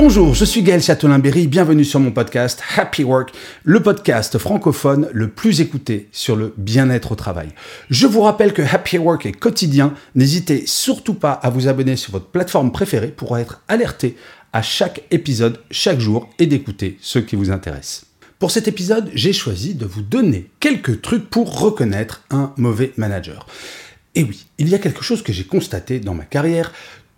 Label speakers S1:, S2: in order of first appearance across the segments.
S1: Bonjour, je suis Gaël Châtelain-Berry, bienvenue sur mon podcast Happy Work, le podcast francophone le plus écouté sur le bien-être au travail. Je vous rappelle que Happy Work est quotidien, n'hésitez surtout pas à vous abonner sur votre plateforme préférée pour être alerté à chaque épisode, chaque jour, et d'écouter ceux qui vous intéressent. Pour cet épisode, j'ai choisi de vous donner quelques trucs pour reconnaître un mauvais manager. Et oui, il y a quelque chose que j'ai constaté dans ma carrière.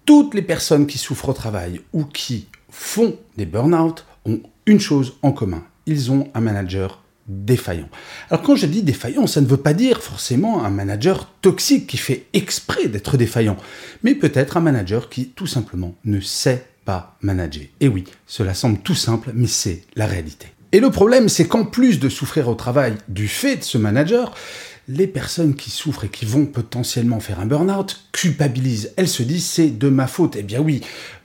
S1: Toutes les personnes qui souffrent au travail ou qui font des burn-out ont une chose en commun. Ils ont un manager défaillant. Alors quand je dis défaillant, ça ne veut pas dire forcément un manager toxique qui fait exprès d'être défaillant, mais peut-être un manager qui tout simplement ne sait pas manager. Et oui, cela semble tout simple, mais c'est la réalité. Et le problème, c'est qu'en plus de souffrir au travail du fait de ce manager, les personnes qui souffrent et qui vont potentiellement faire un burn-out culpabilisent. Elles se disent c'est de ma faute. Eh bien oui,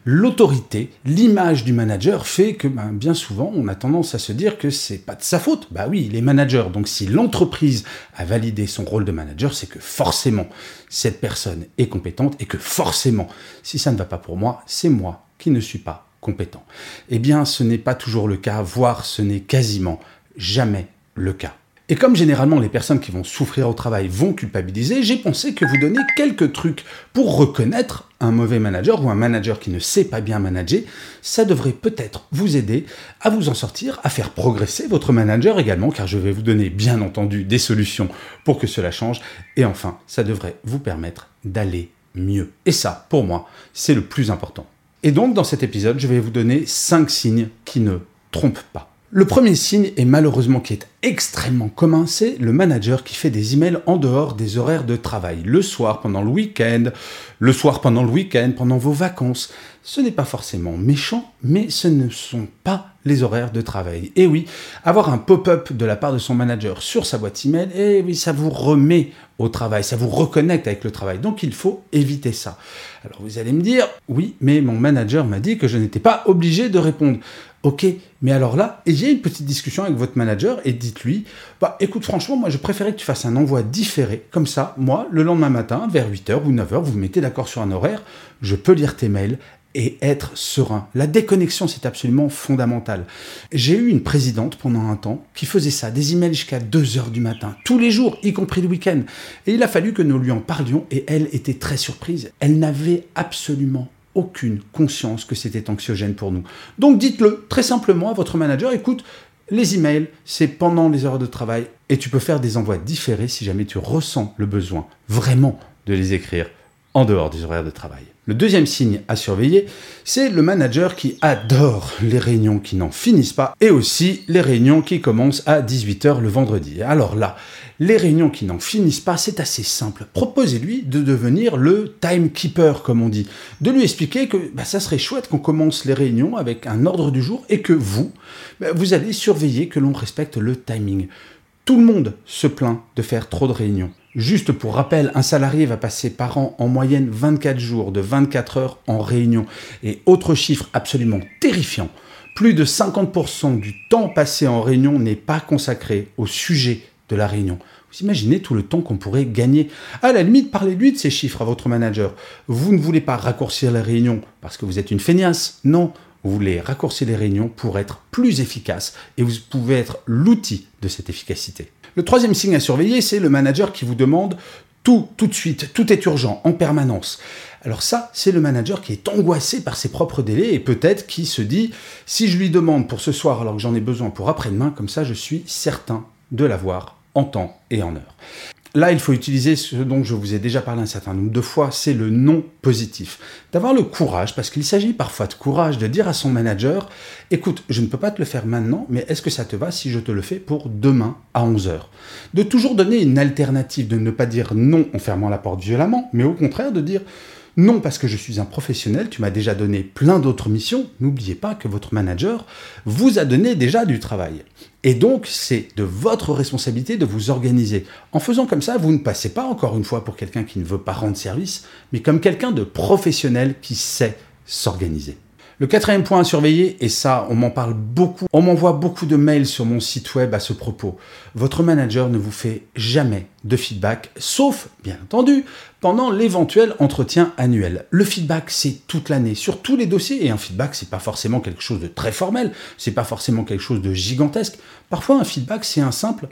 S1: l'autorité, l'image du manager fait que ben, bien souvent on a tendance à se dire que c'est pas de sa faute. Bah oui, il est manager. Donc si l'entreprise a validé son rôle de manager, c'est que forcément cette personne est compétente et que forcément, si ça ne va pas pour moi, c'est moi qui ne suis pas compétent. Eh bien, ce n'est pas toujours le cas, voire ce n'est quasiment jamais le cas. Et comme généralement les personnes qui vont souffrir au travail vont culpabiliser, j'ai pensé que vous donner quelques trucs pour reconnaître un mauvais manager ou un manager qui ne sait pas bien manager, ça devrait peut-être vous aider à vous en sortir, à faire progresser votre manager également, car je vais vous donner bien entendu des solutions pour que cela change. Et enfin, ça devrait vous permettre d'aller mieux. Et ça, pour moi, c'est le plus important. Et donc, dans cet épisode, je vais vous donner 5 signes qui ne trompent pas. Le premier signe, et malheureusement qui est extrêmement commun, c'est le manager qui fait des emails en dehors des horaires de travail, le soir, pendant le week-end, le soir pendant le week-end, pendant vos vacances. Ce n'est pas forcément méchant, mais ce ne sont pas les horaires de travail. Et oui, avoir un pop-up de la part de son manager sur sa boîte email, et oui, ça vous remet au travail, ça vous reconnecte avec le travail. Donc il faut éviter ça. Alors vous allez me dire, oui, mais mon manager m'a dit que je n'étais pas obligé de répondre. Ok, mais alors là, ayez une petite discussion avec votre manager et dites-lui, bah écoute franchement, moi je préférais que tu fasses un envoi différé, comme ça, moi, le lendemain matin, vers 8h ou 9h, vous vous mettez d'accord sur un horaire, je peux lire tes mails et être serein. La déconnexion, c'est absolument fondamental. J'ai eu une présidente pendant un temps qui faisait ça, des emails jusqu'à 2h du matin, tous les jours, y compris le week-end. Et il a fallu que nous lui en parlions et elle était très surprise. Elle n'avait absolument aucune conscience que c'était anxiogène pour nous. Donc dites-le très simplement à votre manager, écoute, les emails, c'est pendant les heures de travail et tu peux faire des envois différés si jamais tu ressens le besoin vraiment de les écrire en dehors des horaires de travail. Le deuxième signe à surveiller, c'est le manager qui adore les réunions qui n'en finissent pas et aussi les réunions qui commencent à 18h le vendredi. Alors là, les réunions qui n'en finissent pas, c'est assez simple. Proposez-lui de devenir le timekeeper, comme on dit. De lui expliquer que bah, ça serait chouette qu'on commence les réunions avec un ordre du jour et que vous, bah, vous allez surveiller que l'on respecte le timing. Tout le monde se plaint de faire trop de réunions. Juste pour rappel, un salarié va passer par an en moyenne 24 jours de 24 heures en réunion. Et autre chiffre absolument terrifiant, plus de 50% du temps passé en réunion n'est pas consacré au sujet de la réunion. Vous imaginez tout le temps qu'on pourrait gagner. À la limite, parlez-lui de ces chiffres à votre manager. Vous ne voulez pas raccourcir la réunion parce que vous êtes une feignasse. Non, vous voulez raccourcir les réunions pour être plus efficace et vous pouvez être l'outil de cette efficacité. Le troisième signe à surveiller, c'est le manager qui vous demande tout, tout de suite, tout est urgent, en permanence. Alors ça, c'est le manager qui est angoissé par ses propres délais et peut-être qui se dit, si je lui demande pour ce soir alors que j'en ai besoin pour après-demain, comme ça je suis certain de l'avoir en temps et en heure. Là, il faut utiliser ce dont je vous ai déjà parlé un certain nombre de fois, c'est le non positif. D'avoir le courage, parce qu'il s'agit parfois de courage, de dire à son manager, écoute, je ne peux pas te le faire maintenant, mais est-ce que ça te va si je te le fais pour demain à 11h De toujours donner une alternative, de ne pas dire non en fermant la porte violemment, mais au contraire de dire non parce que je suis un professionnel, tu m'as déjà donné plein d'autres missions. N'oubliez pas que votre manager vous a donné déjà du travail. Et donc, c'est de votre responsabilité de vous organiser. En faisant comme ça, vous ne passez pas encore une fois pour quelqu'un qui ne veut pas rendre service, mais comme quelqu'un de professionnel qui sait s'organiser. Le quatrième point à surveiller, et ça, on m'en parle beaucoup, on m'envoie beaucoup de mails sur mon site web à ce propos. Votre manager ne vous fait jamais de feedback, sauf, bien entendu, pendant l'éventuel entretien annuel. Le feedback, c'est toute l'année, sur tous les dossiers, et un feedback, c'est pas forcément quelque chose de très formel, c'est pas forcément quelque chose de gigantesque. Parfois, un feedback, c'est un simple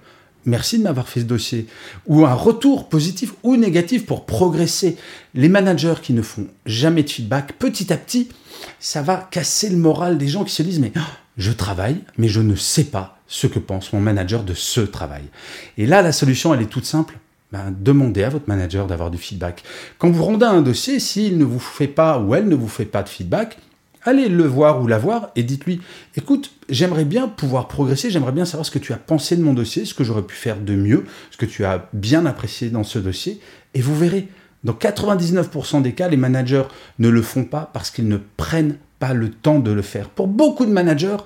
S1: merci de m'avoir fait ce dossier, ou un retour positif ou négatif pour progresser. Les managers qui ne font jamais de feedback, petit à petit, ça va casser le moral des gens qui se disent mais je travaille, mais je ne sais pas ce que pense mon manager de ce travail. Et là, la solution, elle est toute simple. Ben, demandez à votre manager d'avoir du feedback. Quand vous rendez un dossier, s'il ne vous fait pas ou elle ne vous fait pas de feedback, allez le voir ou la voir et dites-lui, écoute, j'aimerais bien pouvoir progresser, j'aimerais bien savoir ce que tu as pensé de mon dossier, ce que j'aurais pu faire de mieux, ce que tu as bien apprécié dans ce dossier, et vous verrez, dans 99% des cas, les managers ne le font pas parce qu'ils ne prennent pas le temps de le faire. Pour beaucoup de managers,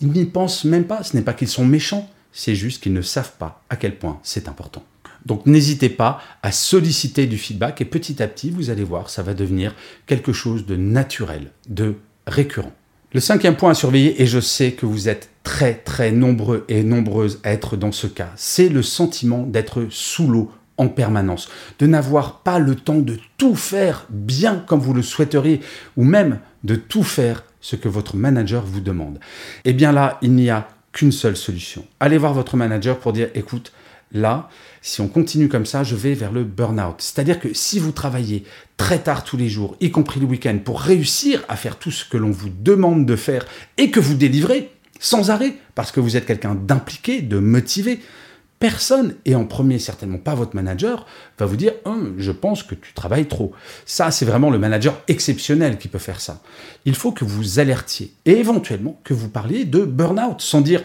S1: ils n'y pensent même pas. Ce n'est pas qu'ils sont méchants, c'est juste qu'ils ne savent pas à quel point c'est important. Donc n'hésitez pas à solliciter du feedback et petit à petit, vous allez voir, ça va devenir quelque chose de naturel, de récurrent. Le cinquième point à surveiller, et je sais que vous êtes très très nombreux et nombreuses à être dans ce cas, c'est le sentiment d'être sous l'eau en permanence, de n'avoir pas le temps de tout faire bien comme vous le souhaiteriez, ou même de tout faire ce que votre manager vous demande. Eh bien là, il n'y a qu'une seule solution. Allez voir votre manager pour dire, écoute, là, si on continue comme ça, je vais vers le burn-out. C'est-à-dire que si vous travaillez très tard tous les jours, y compris le week-end, pour réussir à faire tout ce que l'on vous demande de faire et que vous délivrez sans arrêt, parce que vous êtes quelqu'un d'impliqué, de motivé, personne, et en premier certainement pas votre manager, va vous dire hum, je pense que tu travailles trop. Ça, c'est vraiment le manager exceptionnel qui peut faire ça. Il faut que vous alertiez et éventuellement que vous parliez de burn-out, sans dire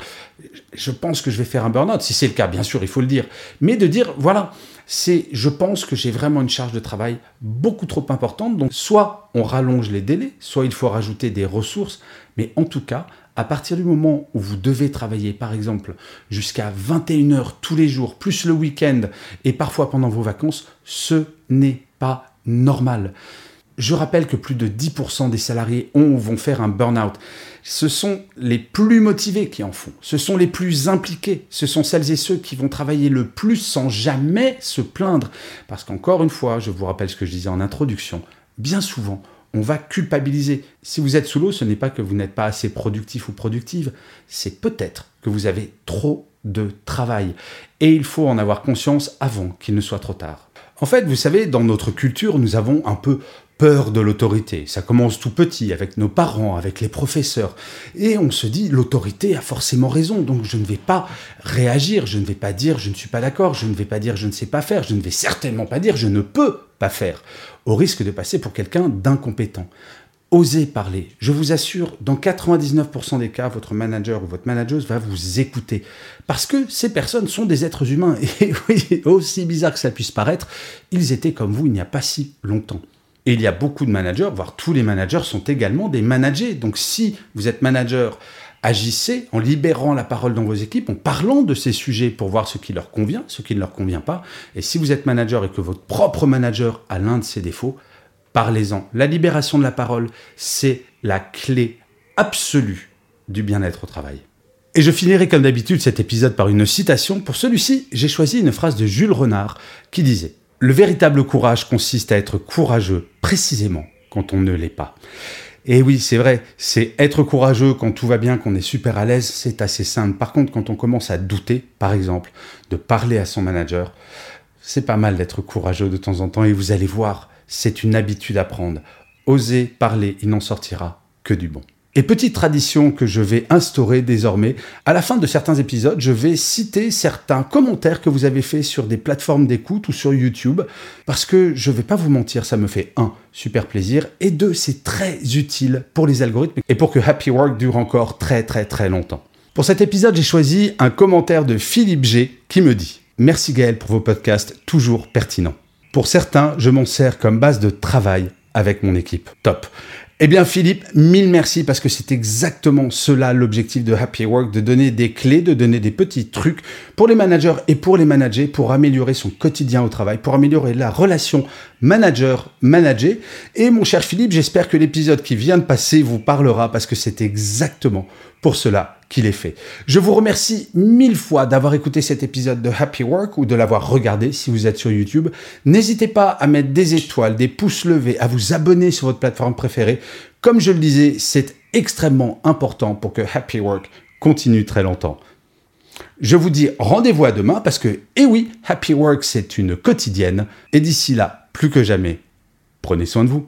S1: je pense que je vais faire un burn-out. Si c'est le cas, bien sûr, il faut le dire. Mais de dire voilà, c'est je pense que j'ai vraiment une charge de travail beaucoup trop importante. Donc soit on rallonge les délais, soit il faut rajouter des ressources. Mais en tout cas, à partir du moment où vous devez travailler, par exemple, jusqu'à 21h tous les jours, plus le week-end et parfois pendant vos vacances, ce n'est pas normal. Je rappelle que plus de 10% des salariés ont ou vont faire un burn-out. Ce sont les plus motivés qui en font. Ce sont les plus impliqués. Ce sont celles et ceux qui vont travailler le plus sans jamais se plaindre. Parce qu'encore une fois, je vous rappelle ce que je disais en introduction, bien souvent, on va culpabiliser. Si vous êtes sous l'eau, ce n'est pas que vous n'êtes pas assez productif ou productive, c'est peut-être que vous avez trop de travail. Et il faut en avoir conscience avant qu'il ne soit trop tard. En fait, vous savez, dans notre culture, nous avons un peu peur de l'autorité. Ça commence tout petit, avec nos parents, avec les professeurs. Et on se dit, l'autorité a forcément raison, donc je ne vais pas réagir, je ne vais pas dire je ne suis pas d'accord, je ne vais pas dire je ne sais pas faire, je ne vais certainement pas dire je ne peux pas faire, au risque de passer pour quelqu'un d'incompétent. Osez parler. Je vous assure, dans 99% des cas, votre manager ou votre manageuse va vous écouter. Parce que ces personnes sont des êtres humains. Et oui, aussi bizarre que ça puisse paraître, ils étaient comme vous il n'y a pas si longtemps. Et il y a beaucoup de managers, voire tous les managers sont également des managers. Donc si vous êtes manager, agissez en libérant la parole dans vos équipes, en parlant de ces sujets pour voir ce qui leur convient, ce qui ne leur convient pas. Et si vous êtes manager et que votre propre manager a l'un de ces défauts, parlez-en. La libération de la parole, c'est la clé absolue du bien-être au travail. Et je finirai comme d'habitude cet épisode par une citation. Pour celui-ci, j'ai choisi une phrase de Jules Renard qui disait le véritable courage consiste à être courageux précisément quand on ne l'est pas. Et oui, c'est vrai, c'est être courageux quand tout va bien, qu'on est super à l'aise, c'est assez simple. Par contre, quand on commence à douter, par exemple, de parler à son manager, c'est pas mal d'être courageux de temps en temps et vous allez voir, c'est une habitude à prendre. Osez parler, il n'en sortira que du bon. Et petite tradition que je vais instaurer désormais, à la fin de certains épisodes, je vais citer certains commentaires que vous avez faits sur des plateformes d'écoute ou sur YouTube, parce que je vais pas vous mentir, ça me fait un super plaisir, et deux, c'est très utile pour les algorithmes et pour que Happy Work dure encore très très très longtemps. Pour cet épisode, j'ai choisi un commentaire de Philippe G qui me dit Merci Gaël pour vos podcasts toujours pertinents. Pour certains, je m'en sers comme base de travail avec mon équipe. Top. Eh bien Philippe, mille merci parce que c'est exactement cela l'objectif de Happy Work, de donner des clés, de donner des petits trucs pour les managers et pour les managers pour améliorer son quotidien au travail, pour améliorer la relation manager-manager. Et mon cher Philippe, j'espère que l'épisode qui vient de passer vous parlera parce que c'est exactement pour cela qu'il est fait. Je vous remercie mille fois d'avoir écouté cet épisode de Happy Work ou de l'avoir regardé si vous êtes sur YouTube. N'hésitez pas à mettre des étoiles, des pouces levés, à vous abonner sur votre plateforme préférée. Comme je le disais, c'est extrêmement important pour que Happy Work continue très longtemps. Je vous dis rendez-vous à demain parce que, eh oui, Happy Work, c'est une quotidienne. Et d'ici là, plus que jamais, prenez soin de vous.